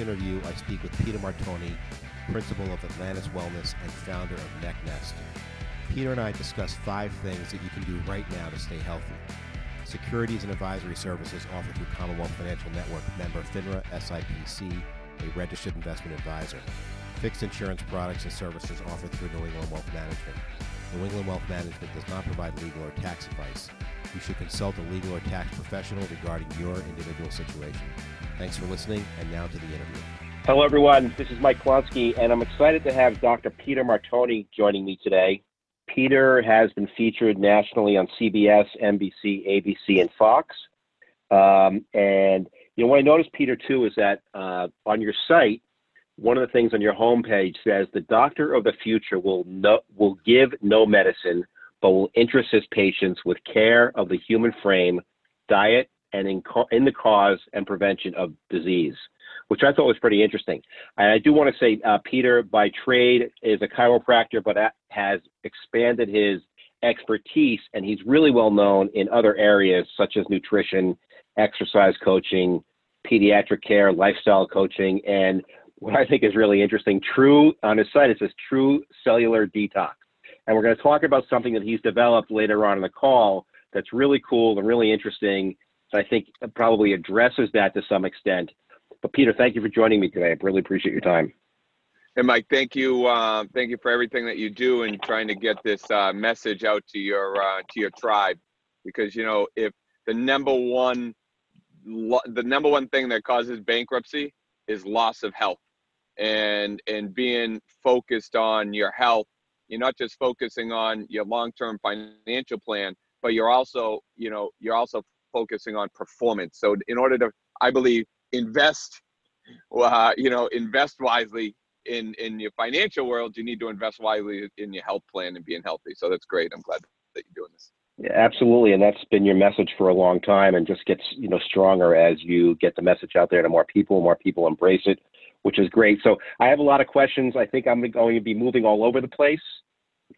interview, I speak with Peter Martoni, principal of Atlantis Wellness and founder of NeckNest. Peter and I discuss five things that you can do right now to stay healthy. Securities and advisory services offered through Commonwealth Financial Network member FINRA SIPC, a registered investment advisor. Fixed insurance products and services offered through New England Wealth Management. New England Wealth Management does not provide legal or tax advice. You should consult a legal or tax professional regarding your individual situation. Thanks for listening, and now to the interview. Hello, everyone. This is Mike Klonsky, and I'm excited to have Dr. Peter Martoni joining me today. Peter has been featured nationally on CBS, NBC, ABC, and Fox. Um, and you know what I noticed, Peter, too, is that uh, on your site, one of the things on your homepage says the doctor of the future will no, will give no medicine, but will interest his patients with care of the human frame, diet, and in, in the cause and prevention of disease, which I thought was pretty interesting. And I do want to say, uh, Peter, by trade, is a chiropractor, but has expanded his expertise, and he's really well known in other areas such as nutrition, exercise coaching, pediatric care, lifestyle coaching, and what I think is really interesting, true on his site, it says true cellular detox. And we're going to talk about something that he's developed later on in the call that's really cool and really interesting. I think it probably addresses that to some extent. But Peter, thank you for joining me today. I really appreciate your time. And Mike, thank you, uh, thank you for everything that you do in trying to get this uh, message out to your uh, to your tribe, because you know if the number one the number one thing that causes bankruptcy is loss of health and and being focused on your health you're not just focusing on your long-term financial plan but you're also you know you're also focusing on performance so in order to i believe invest uh, you know invest wisely in in your financial world you need to invest wisely in your health plan and being healthy so that's great i'm glad that you're doing this yeah, absolutely, and that's been your message for a long time, and just gets you know stronger as you get the message out there to more people. More people embrace it, which is great. So I have a lot of questions. I think I'm going to be moving all over the place,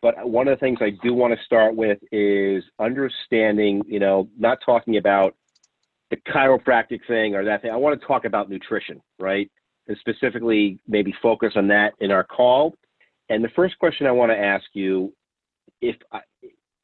but one of the things I do want to start with is understanding. You know, not talking about the chiropractic thing or that thing. I want to talk about nutrition, right? And specifically, maybe focus on that in our call. And the first question I want to ask you, if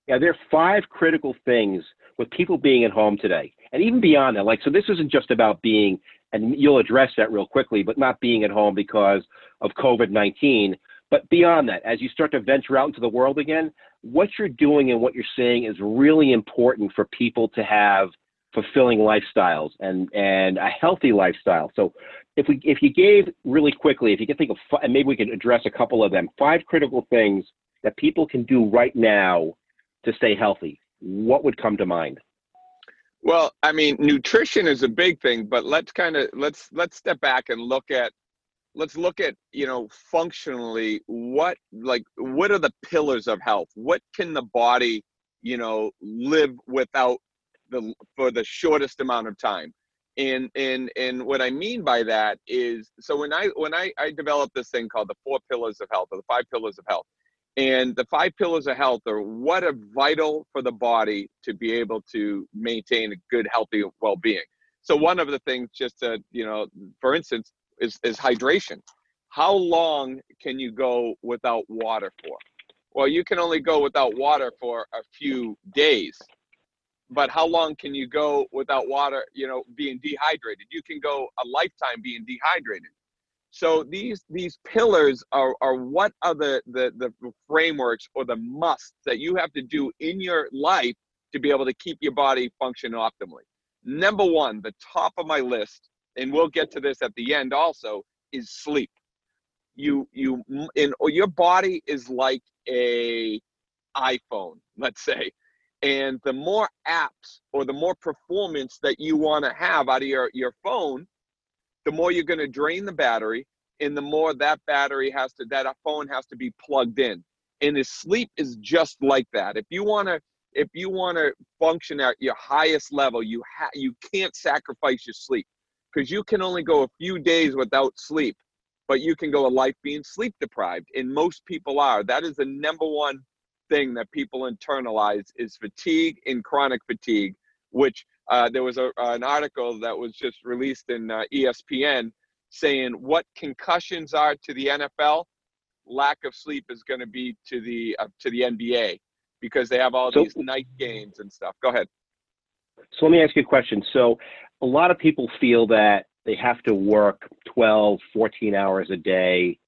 there are five critical things with people being at home today, and even beyond that. Like, so this isn't just about being, and you'll address that real quickly, but not being at home because of COVID 19. But beyond that, as you start to venture out into the world again, what you're doing and what you're saying is really important for people to have fulfilling lifestyles and and a healthy lifestyle. So if we if you gave really quickly, if you could think of and maybe we could address a couple of them, five critical things that people can do right now to stay healthy, what would come to mind? Well, I mean, nutrition is a big thing, but let's kind of let's let's step back and look at let's look at you know functionally what like what are the pillars of health? What can the body you know live without the for the shortest amount of time? And and and what I mean by that is so when I when I I developed this thing called the four pillars of health or the five pillars of health and the five pillars of health are what are vital for the body to be able to maintain a good, healthy well being. So, one of the things, just to, you know, for instance, is, is hydration. How long can you go without water for? Well, you can only go without water for a few days. But how long can you go without water, you know, being dehydrated? You can go a lifetime being dehydrated. So these these pillars are, are what are the, the, the frameworks or the musts that you have to do in your life to be able to keep your body functioning optimally. Number one, the top of my list, and we'll get to this at the end also, is sleep. You you in your body is like a iPhone, let's say. And the more apps or the more performance that you want to have out of your, your phone, the more you're going to drain the battery and the more that battery has to that phone has to be plugged in and his sleep is just like that if you want to if you want to function at your highest level you ha- you can't sacrifice your sleep because you can only go a few days without sleep but you can go a life being sleep deprived and most people are that is the number one thing that people internalize is fatigue and chronic fatigue which uh, there was a, an article that was just released in uh, espn saying what concussions are to the NFL, lack of sleep is going to be to the uh, to the NBA because they have all So- these night games and stuff. Go ahead. So let me ask you a question. So a lot of people feel that they have to work 12, 14 hours a day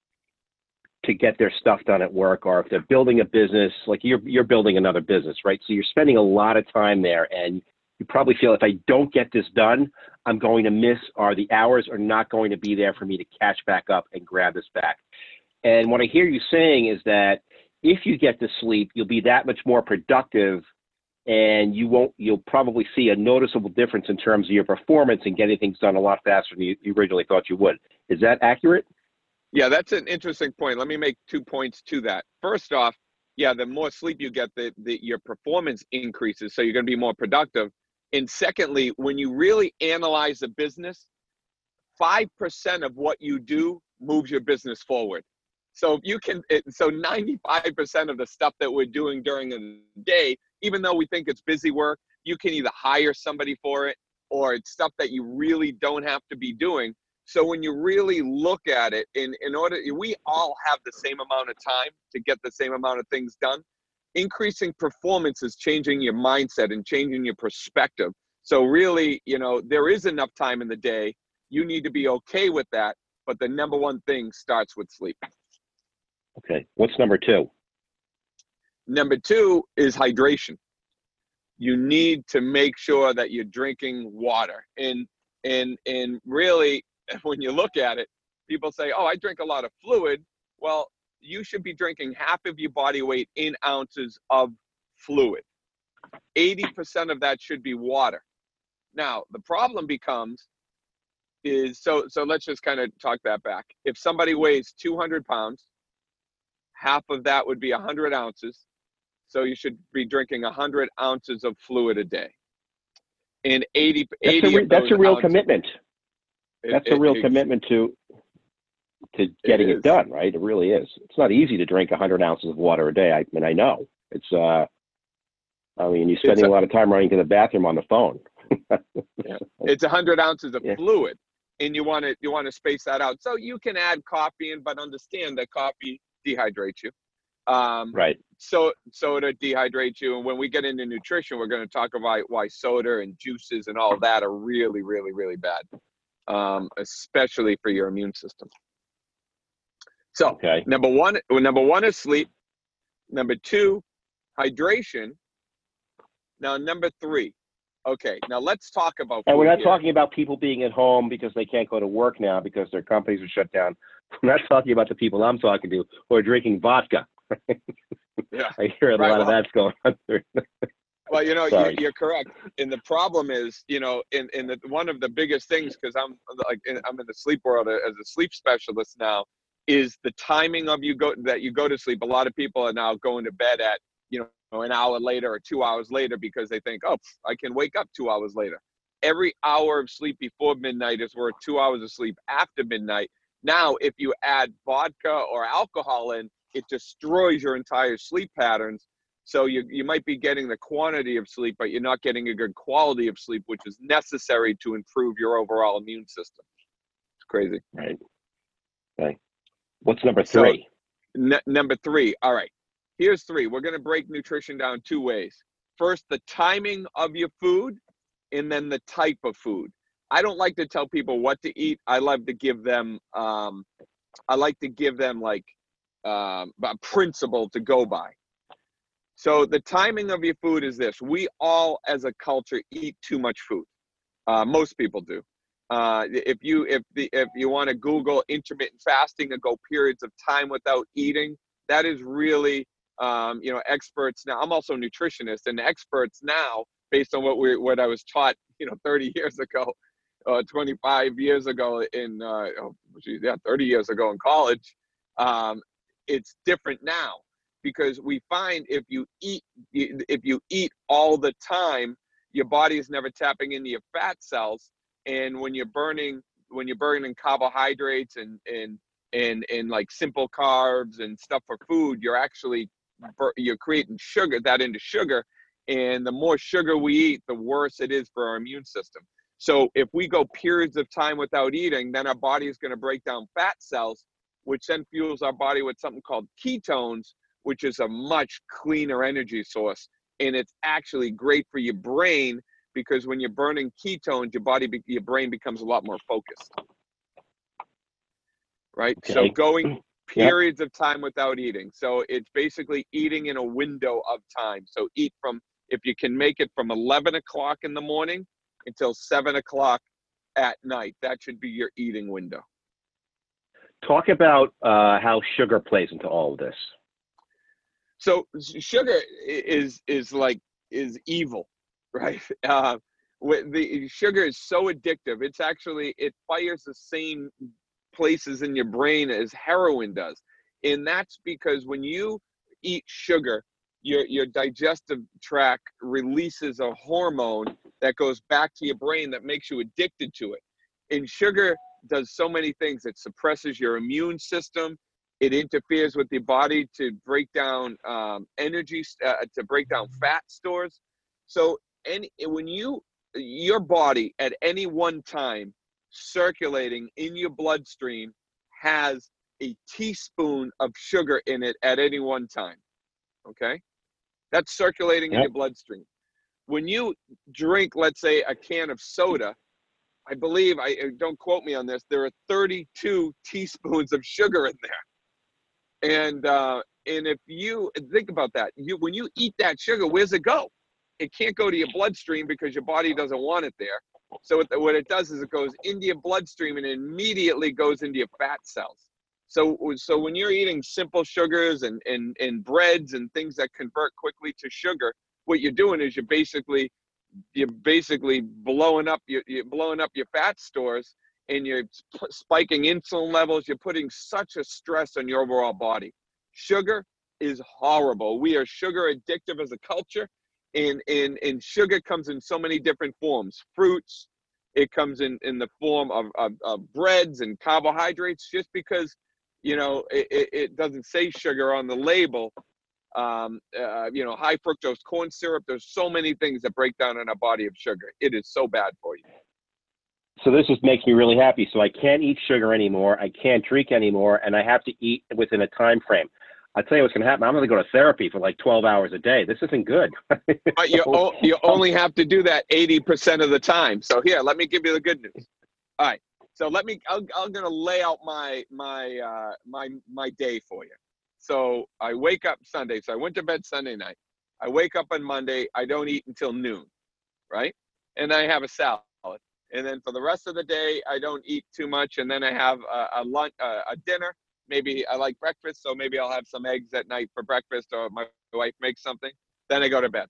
to get their stuff done at work, or if they're building a business, like you're you're building another business, right? So you're spending a lot of time there, and you probably feel if I don't get this done, I'm going to miss, or the hours are not going to be there for me to catch back up and grab this back. And what I hear you saying is that if you get to sleep, you'll be that much more productive and you won't you'll probably see a noticeable difference in terms of your performance and getting things done a lot faster than you, you originally thought you would. Is that accurate? Yeah, that's an interesting point. Let me make two points to that. First off, yeah, the more sleep you get, the, the your performance increases, so you're going to be more productive. And secondly, when you really analyze a business, five percent of what you do moves your business forward. So if you can, it, so 95% of the stuff that we're doing during the day, even though we think it's busy work, you can either hire somebody for it or it's stuff that you really don't have to be doing. So when you really look at it, in in order, we all have the same amount of time to get the same amount of things done. Increasing performance is changing your mindset and changing your perspective. So really, you know, there is enough time in the day. You need to be okay with that. But the number one thing starts with sleep. Okay. What's number two? Number two is hydration. You need to make sure that you're drinking water. And and and really, when you look at it, people say, "Oh, I drink a lot of fluid." Well, you should be drinking half of your body weight in ounces of fluid. 80% of that should be water. Now, the problem becomes is so so let's just kind of talk that back. If somebody weighs 200 pounds, half of that would be 100 ounces. So you should be drinking 100 ounces of fluid a day. And 80, That's 80 a, re- that's a real ounces- commitment. it- That's a real it- commitment to to getting it, done, right? It really is. It's not easy to drink 100 ounces of water a day. I mean, I know. It's uh I mean, you're spending a- a lot of time running to the bathroom on the phone. It's 100 ounces of Yeah. fluid, and you want to you want to space that out. So you can add coffee in, but understand that coffee dehydrates you. Um, right. so soda dehydrates you and when we get into nutrition we're going to talk about why soda and juices and all that are really really really bad um, especially for your immune system so Okay. number one well, number one is sleep number two hydration now number three okay now let's talk about And we're not here. talking about people being at home because they can't go to work now because their companies are shut down. We're not talking about the people I'm talking to who are drinking vodka. Yeah. I hear a Right, lot of well- that's going on. Well, you know, you're, you're correct. And the problem is, you know, in, in the one of the biggest things, because I'm like in, I'm in the sleep world uh, as a sleep specialist now, is the timing of you go that you go to sleep. A lot of people are now going to bed at you know an hour later or two hours later because they think, oh, I can wake up two hours later. Every hour of sleep before midnight is worth two hours of sleep after midnight. Now, if you add vodka or alcohol in, it destroys your entire sleep patterns. So you you might be getting the quantity of sleep, but you're not getting a good quality of sleep, which is necessary to improve your overall immune system. It's crazy. right. Okay. What's number So- three? N- number three. All right. Here's three. We're going to break nutrition down two ways. First, the timing of your food, and then the type of food. I don't like to tell people what to eat. I love to give them. Um, I like to give them like um, a principle to go by. So the timing of your food is this: we all, as a culture, eat too much food. Uh, most people do. Uh, if you if the if you want to Google intermittent fasting and go periods of time without eating, that is really um, you know experts now. I'm also a nutritionist, and experts now, based on what we what I was taught, you know, 30 years ago, uh, 25 years ago in uh, oh, geez, yeah, 30 years ago in college, um, it's different now because we find if you eat if you eat all the time, your body is never tapping into your fat cells. And when you're burning when you're burning carbohydrates and and and and like simple carbs and stuff for food you're actually you're creating sugar that into sugar. And the more sugar we eat the worse it is for our immune system. So if we go periods of time without eating, then our body is going to break down fat cells, which then fuels our body with something called ketones, which is a much cleaner energy source. And it's actually great for your brain because when you're burning ketones, your body, your brain becomes a lot more focused. Right. Okay. So going periods yep. of time without eating. So it's basically eating in a window of time. So eat from, if you can make it from 11 o'clock in the morning until 7 o'clock at night. That should be your eating window. Talk about uh, how sugar plays into all of this. So sugar is is like is evil, right? Uh, the sugar is so addictive. It's actually it fires the same places in your brain as heroin does, and that's because when you eat sugar, your your digestive tract releases a hormone that goes back to your brain that makes you addicted to it. And sugar does so many things. It suppresses your immune system. It interferes with the body to break down um, energy, uh, to break down fat stores. So, any when you your body at any one time circulating in your bloodstream has a teaspoon of sugar in it at any one time. Okay, that's circulating yep. in your bloodstream. When you drink, let's say, a can of soda, I believe I uh, don't quote me on this. There are 32 teaspoons of sugar in there, and uh, and if you think about that, you when you eat that sugar, where's it go? It can't go to your bloodstream because your body doesn't want it there. So what it does is it goes into your bloodstream and immediately goes into your fat cells. So so when you're eating simple sugars and and and breads and things that convert quickly to sugar, what you're doing is you're basically you're basically blowing up your you're blowing up your fat stores and you're spiking insulin levels. You're putting such a stress on your overall body. Sugar is horrible. We are sugar addictive as a culture and and and sugar comes in so many different forms. Fruits it comes in in the form of, of, of breads and carbohydrates just because you know it, it doesn't say sugar on the label um, uh, you know, high fructose corn syrup. There's so many things that break down in our body of sugar. It is so bad for you. So this just makes me really happy. So I can't eat sugar anymore. I can't drink anymore, and I have to eat within a time frame. I'll tell you what's going to happen. I'm going to go to therapy for like 12 hours a day. This isn't good. but you, o- you only have to do that 80% of the time. So here, let me give you the good news. All right. So let me. I'm, I'm going to lay out my my uh, my my day for you. So I wake up Sunday. So I went to bed Sunday night. I wake up on Monday. I don't eat until noon, right? And I have a salad. And then for the rest of the day, I don't eat too much. And then I have a, a lunch, a, a dinner. Maybe I like breakfast, so maybe I'll have some eggs at night for breakfast, or my wife makes something. Then I go to bed.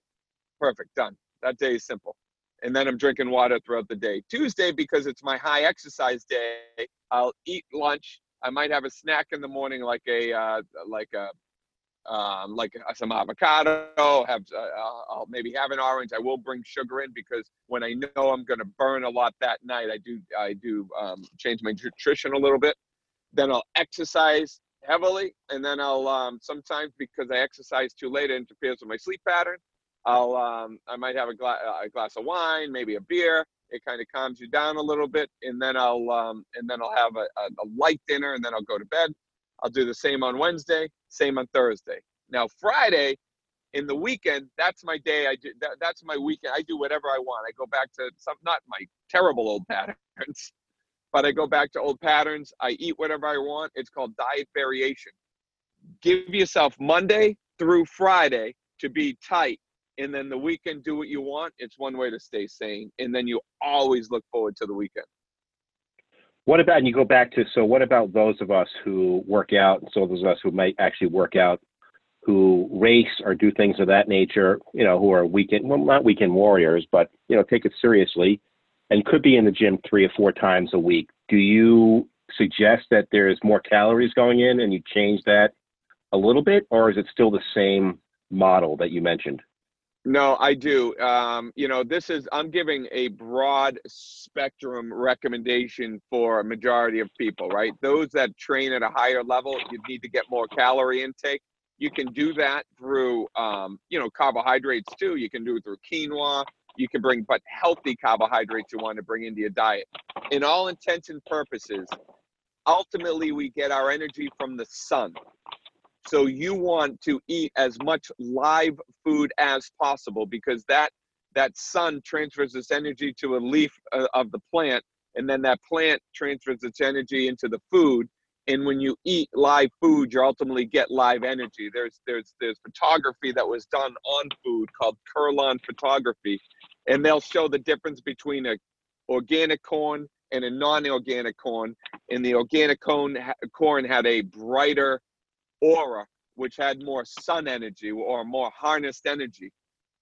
Perfect, done. That day is simple. And then I'm drinking water throughout the day. Tuesday, because it's my high exercise day, I'll eat lunch I might have a snack in the morning, like a uh, like a um, like some avocado. Have uh, I'll maybe have an orange. I will bring sugar in because when I know I'm going to burn a lot that night, I do I do um, change my nutrition a little bit. Then I'll exercise heavily, and then I'll um, sometimes because I exercise too late, it interferes with my sleep pattern. I'll um, I might have a, gla- a glass of wine, maybe a beer, it kind of calms you down a little bit, and then I'll um, and then I'll have a, a, a light dinner, and then I'll go to bed. I'll do the same on Wednesday, same on Thursday. Now Friday, in the weekend, that's my day. I do that, that's my weekend. I do whatever I want. I go back to some not my terrible old patterns, but I go back to old patterns. I eat whatever I want. It's called diet variation. Give yourself Monday through Friday to be tight and then the weekend do what you want it's one way to stay sane and then you always look forward to the weekend. What about and you go back to so what about those of us who work out and so those of us who might actually work out who race or do things of that nature you know who are weekend well not weekend warriors but you know take it seriously and could be in the gym three or four times a week do you suggest that there's more calories going in and you change that a little bit or is it still the same model that you mentioned no, I do. Um, you know, this is I'm giving a broad spectrum recommendation for a majority of people, right? Those that train at a higher level, you need to get more calorie intake. You can do that through, um, you know, carbohydrates too. You can do it through quinoa. you can bring, but healthy carbohydrates you want to bring into your diet. In all intents and purposes, ultimately we get our energy from the sun. So you want to eat as much live food as possible because that that sun transfers its energy to a leaf uh, of the plant and then that plant transfers its energy into the food. And when you eat live food you ultimately get live energy. There's there's there's photography that was done on food called Kirlian photography and they'll show the difference between a organic corn and a non-organic corn. And the organic corn corn had a brighter aura which had more sun energy or more harnessed energy.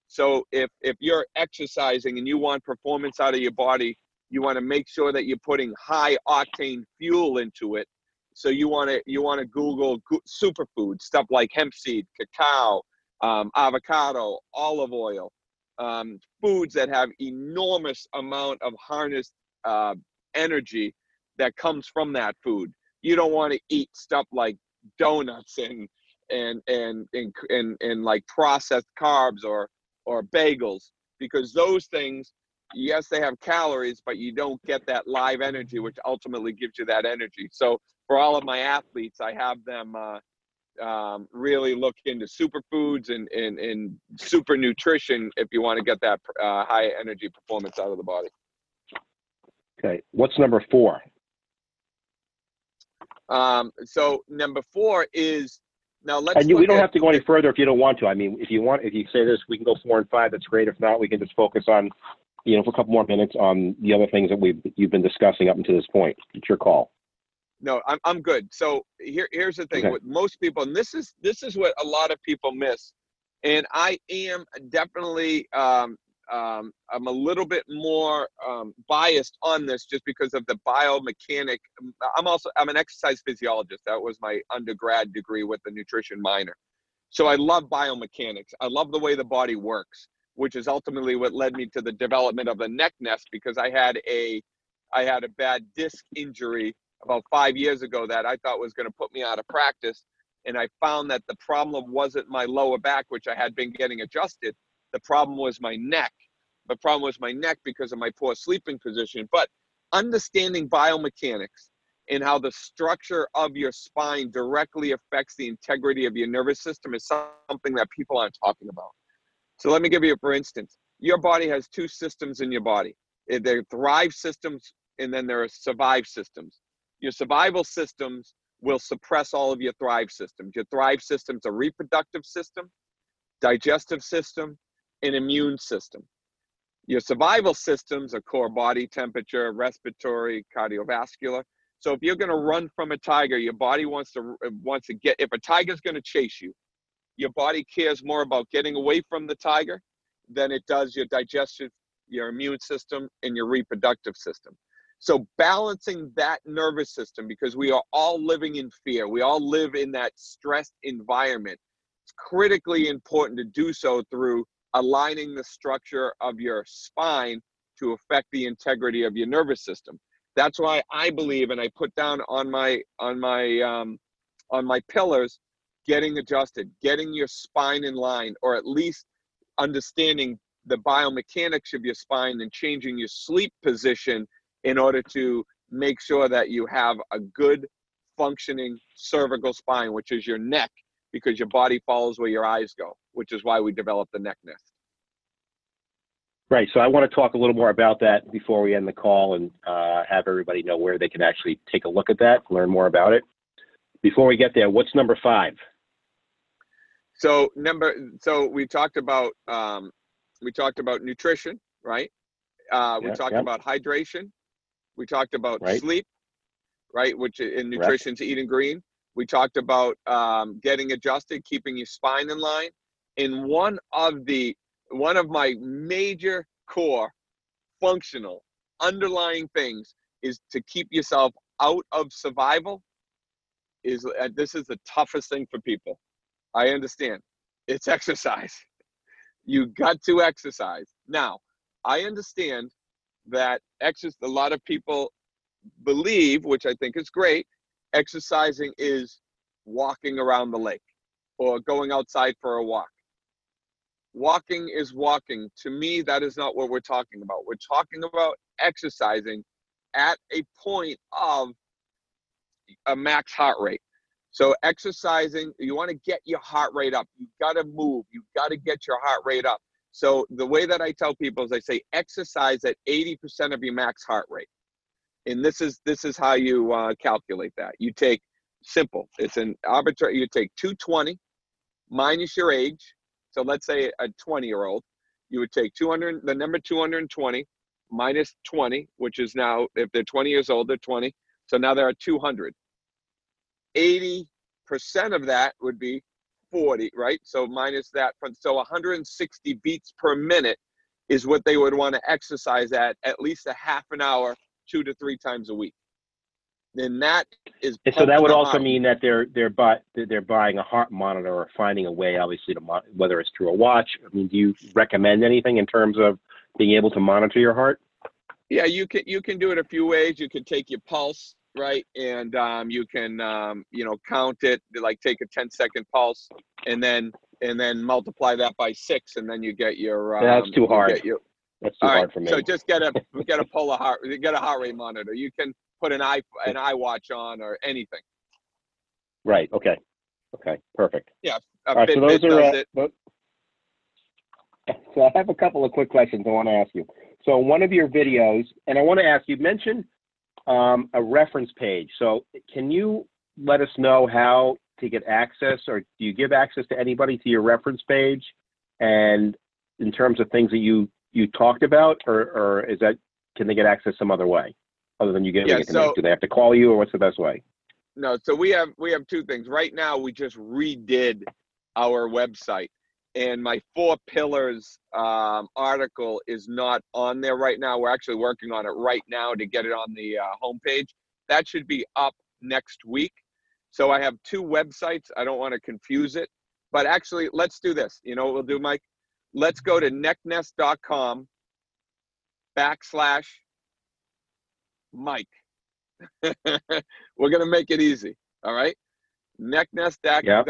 So if if you're exercising and you want performance out of your body you want to make sure that you're putting high octane fuel into it. So you want to you want to google superfood stuff like hemp seed cacao um, avocado olive oil um, foods that have enormous amount of harnessed uh, energy that comes from that food. You don't want to eat stuff like donuts and and and and and, and like processed carbs or or bagels because those things yes they have calories but you don't get that live energy which ultimately gives you that energy. So for all of my athletes i have them uh, um, really look into superfoods and, and, and super nutrition if you want to get that uh, high energy performance out of the body. Okay what's number four um, so number four is now let's. And you, we don't at, have to go any further if you don't want to. I mean, if you want, if you say this, we can go four and five. That's great. If not, we can just focus on, you know, for a couple more minutes on the other things that we've you've been discussing up until this point. It's your call. No, I'm I'm good. So here here's the thing okay. with most people, and this is this is what a lot of people miss, and I am definitely um, um, I'm a little bit more um, biased on this just because of the biomechanic. I'm also I'm an exercise physiologist. That was my undergrad degree with a nutrition minor. So I love biomechanics. I love the way the body works, which is ultimately what led me to the development of the neck nest because I had a I had a bad disc injury about five years ago that I thought was going to put me out of practice. And I found that the problem wasn't my lower back, which I had been getting adjusted the problem was my neck. The problem was my neck because of my poor sleeping position. But understanding biomechanics and how the structure of your spine directly affects the integrity of your nervous system is something that people aren't talking about. So let me give you, for instance, your body has two systems in your body. Eh, there are thrive systems and then there are survive systems. Your survival systems will suppress all of your thrive systems. Your thrive system's a reproductive system, digestive system, an immune system. Your survival systems are core body temperature, respiratory, cardiovascular. So if you're going to run from a tiger, your body wants to uh, wants to get. If a tiger's going to chase you, your body cares more about getting away from the tiger than it does your digestive, your immune system, and your reproductive system. So balancing that nervous system because we are all living in fear. We all live in that stressed environment. It's critically important to do so through aligning the structure of your spine to affect the integrity of your nervous system. That's why I believe, and I put down on my on my um, on my pillars, getting adjusted, getting your spine in line, or at least understanding the biomechanics of your spine and changing your sleep position in order to make sure that you have a good functioning cervical spine, which is your neck, because your body follows where your eyes go, which is why we developed the neck nest. Right. So I want to talk a little more about that before we end the call and uh, have everybody know where they can actually take a look at that, learn more about it. Before we get there, what's number five? So number, so we talked about um, we talked about nutrition, right? Uh, we yeah, talked yeah. about hydration. We talked about right. sleep, right? Which in nutrition to eating green. We talked about um, getting adjusted, keeping your spine in line. And one of the one of my major core functional underlying things is to keep yourself out of survival is uh, this is the toughest thing for people. I understand. It's exercise. You got to exercise. Now i understand that exercise a lot of people believe which i think is great exercising is walking around the lake or going outside for a walk walking is walking. To me, that is not what we're talking about. We're talking about exercising at a point of a max heart rate. So exercising, you want to get your heart rate up. You've got to move. You've got to get your heart rate up. So the way that I tell people is I say exercise at 80% of your max heart rate. And this is this is how you uh, calculate that. You take simple. It's an arbitrary. You take 220 minus your age. So let's say a 20 year old, you would take 200, the number 220 minus 20, which is now if they're 20 years old, they're 20. So now there are at 200. 80% of that would be 40, right? So minus that from so 160 beats per minute is what they would want to exercise at at least a half an hour, two to three times a week. Then that is so that would also mean that they're they're buy, they're buying a heart monitor or finding a way, obviously, to mon- whether it's through a watch. I mean, do you recommend anything in terms of being able to monitor your heart? Yeah, you can you can do it a few ways. You can take your pulse right? And um, you can um, you know count it, like take a 10 second pulse, and then and then multiply that by six, and then you get your. Um, That's too hard. Your, That's too hard right, for me. So just get a get a polar heart, get a heart rate monitor. You can put an eye an eye watch on or anything. Right. Okay. Okay. Perfect. Yeah. All right, so those are. Uh, so I have a couple of quick questions I want to ask you. So one of your videos, and I want to ask you mentioned um, a reference page. So can you let us know how to get access, or do you give access to anybody to your reference page? And in terms of things that you you talked about, or, or is that can they get access some other way, other than you giving yeah, it so. Do they have to call you, or what's the best way? No, so we have we have two things. Right now, we just redid our website and my four pillars um, article is not on there right now. We're actually working on it right now to get it on the uh, homepage. That should be up next week. So I have two websites. I don't want to confuse it, but actually, let's do this. You know what we'll do, Mike? Let's go to necknest.com backslash Mike. We're going to make it easy. All right. Necknest.com yep.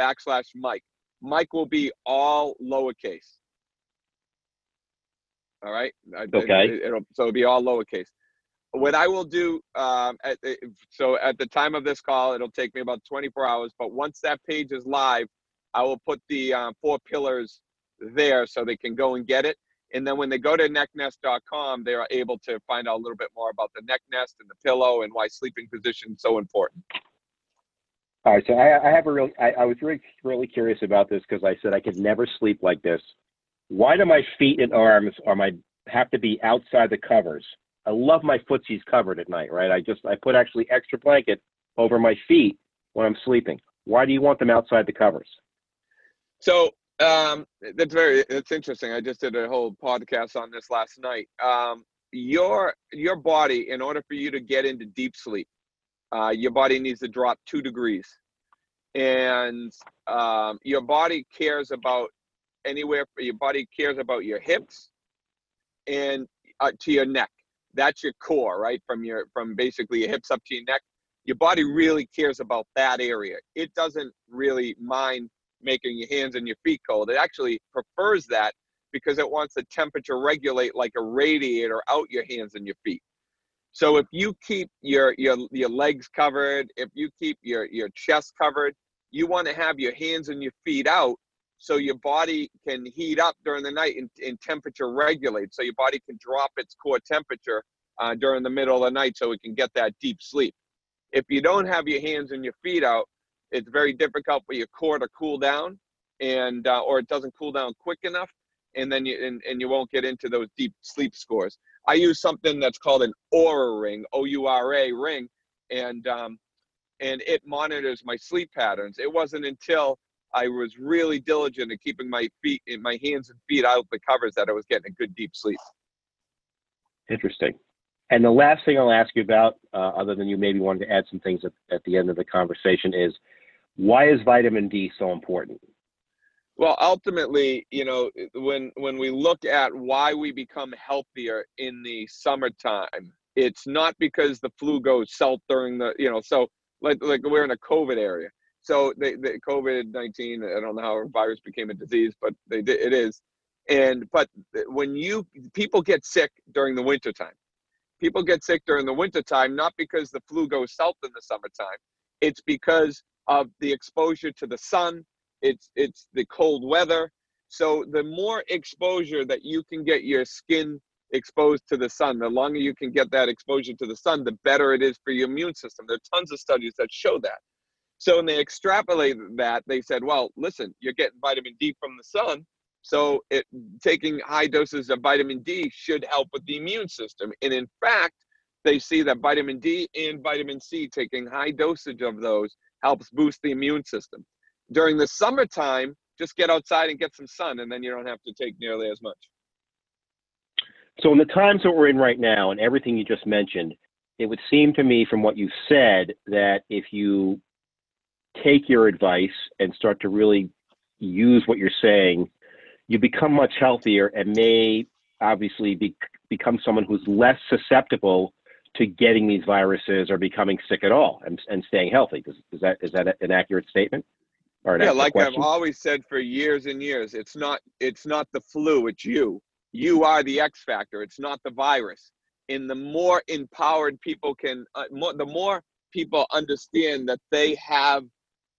backslash Mike. Mike will be all lowercase. All right. Okay. It, will so it'll be all lowercase. What I will do, um, at, so at the time of this call, it'll take me about 24 hours. But once that page is live, I will put the um, four pillars there so they can go and get it. And then when they go to necknest.com, they are able to find out a little bit more about the neck nest and the pillow and why sleeping position is so important. All right, so I, I have a real. I, I was really, really curious about this because I said I could never sleep like this. Why do my feet and arms or my have to be outside the covers? I love my footsies covered at night, right? I just I put actually extra blanket over my feet when I'm sleeping. Why do you want them outside the covers? So um, that's very that's interesting. I just did a whole podcast on this last night. Um, your your body, in order for you to get into deep sleep, uh, your body needs to drop two degrees. And um, your body cares about anywhere, your body cares about your hips and uh, to your neck. That's your core, right? From your, from basically your hips up to your neck. Your body really cares about that area. It doesn't really mind making your hands and your feet cold. It actually prefers that because it wants the temperature regulate like a radiator out your hands and your feet. So if you keep your your your legs covered, if you keep your your chest covered, you want to have your hands and your feet out so your body can heat up during the night and, and temperature regulate. So your body can drop its core temperature uh, during the middle of the night so it can get that deep sleep. If you don't have your hands and your feet out, it's very difficult for your core to cool down and uh, or it doesn't cool down quick enough and then you and, and you won't get into those deep sleep scores I use something that's called an Oura ring, O-U-R-A ring, and um, and it monitors my sleep patterns. It wasn't until I was really diligent in keeping my feet, in my hands and feet out of the covers that I was getting a good deep sleep. Interesting. And the last thing I'll ask you about, uh, other than you maybe wanted to add some things at, at the end of the conversation, is why is vitamin D so important? Well, ultimately, you know, when when we look at why we become healthier in the summertime, it's not because the flu goes south during the, you know, so like like we're in a COVID area. So the, the COVID nineteen, I don't know how virus became a disease, but they it is. And but when you people get sick during the wintertime, people get sick during the wintertime not because the flu goes south in the summertime. It's because of the exposure to the sun. It's it's the cold weather. So the more exposure that you can get your skin exposed to the sun, the longer you can get that exposure to the sun, the better it is for your immune system. There are tons of studies that show that. So when they extrapolated that, they said, well, listen, you're getting vitamin D from the sun. So it, taking high doses of vitamin D should help with the immune system. And in fact, they see that vitamin D and vitamin C, taking high dosage of those, helps boost the immune system. During the summertime, just get outside and get some sun, and then you don't have to take nearly as much. So, in the times that we're in right now, and everything you just mentioned, it would seem to me from what you said that if you take your advice and start to really use what you're saying, you become much healthier and may obviously be, become someone who's less susceptible to getting these viruses or becoming sick at all and, and staying healthy. Is, is that is that an accurate statement? Or yeah, like question? I've always said for years and years, it's not it's not the flu, it's you. You are the X factor. It's not the virus. And the more empowered people can, uh, more, the more people understand that they have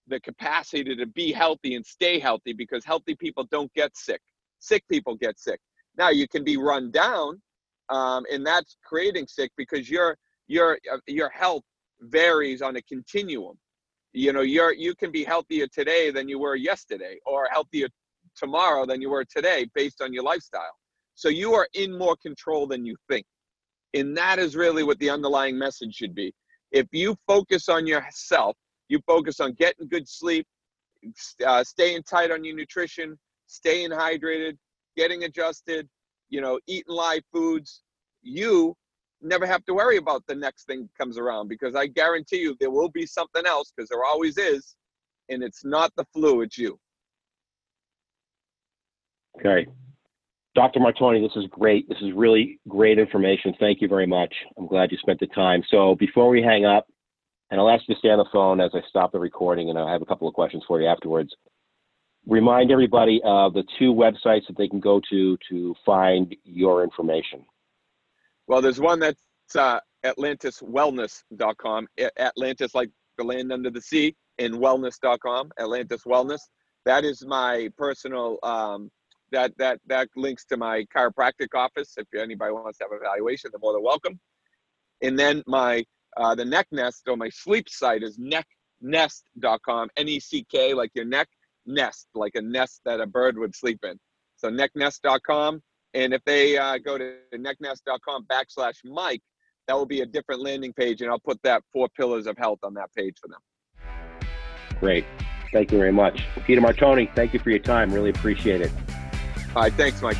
the capacity to be healthy and stay healthy because healthy people don't get sick. Sick people get sick. Now you can be run down, um, and that's creating sick because your your uh, your health varies on a continuum. You know, you're you can be healthier today than you were yesterday, or healthier tomorrow than you were today, based on your lifestyle. So you are in more control than you think, and that is really what the underlying message should be. If you focus on yourself you focus on getting good sleep, uh, staying tight on your nutrition, staying hydrated, getting adjusted, you know, eating live foods. You never have to worry about the next thing comes around because I guarantee you there will be something else because there always is, and it's not the flu, it's you. Okay. Dr. Martoni, this is great. This is really great information. Thank you very much. I'm glad you spent the time. So before we hang up, and I'll ask you to stay on the phone as I stop the recording, and I have a couple of questions for you afterwards. Remind everybody of the two websites that they can go to to find your information. Well, there's one that's uh, AtlantisWellness.com. Atlantis, like the land under the sea, and wellness.com. Atlantis Wellness. That is my personal. Um, that that that links to my chiropractic office. If anybody wants to have an evaluation, they're more than welcome. And then my uh, the neck nest or my sleep site is necknest.com, N E C K, like your neck nest, like a nest that a bird would sleep in. So necknest.com. And if they uh, go to necknest.com backslash Mike, that will be a different landing page, and I'll put that four pillars of health on that page for them. Great. Thank you very much. Peter Martoni, thank you for your time. Really appreciate it. All right. Thanks, Mike.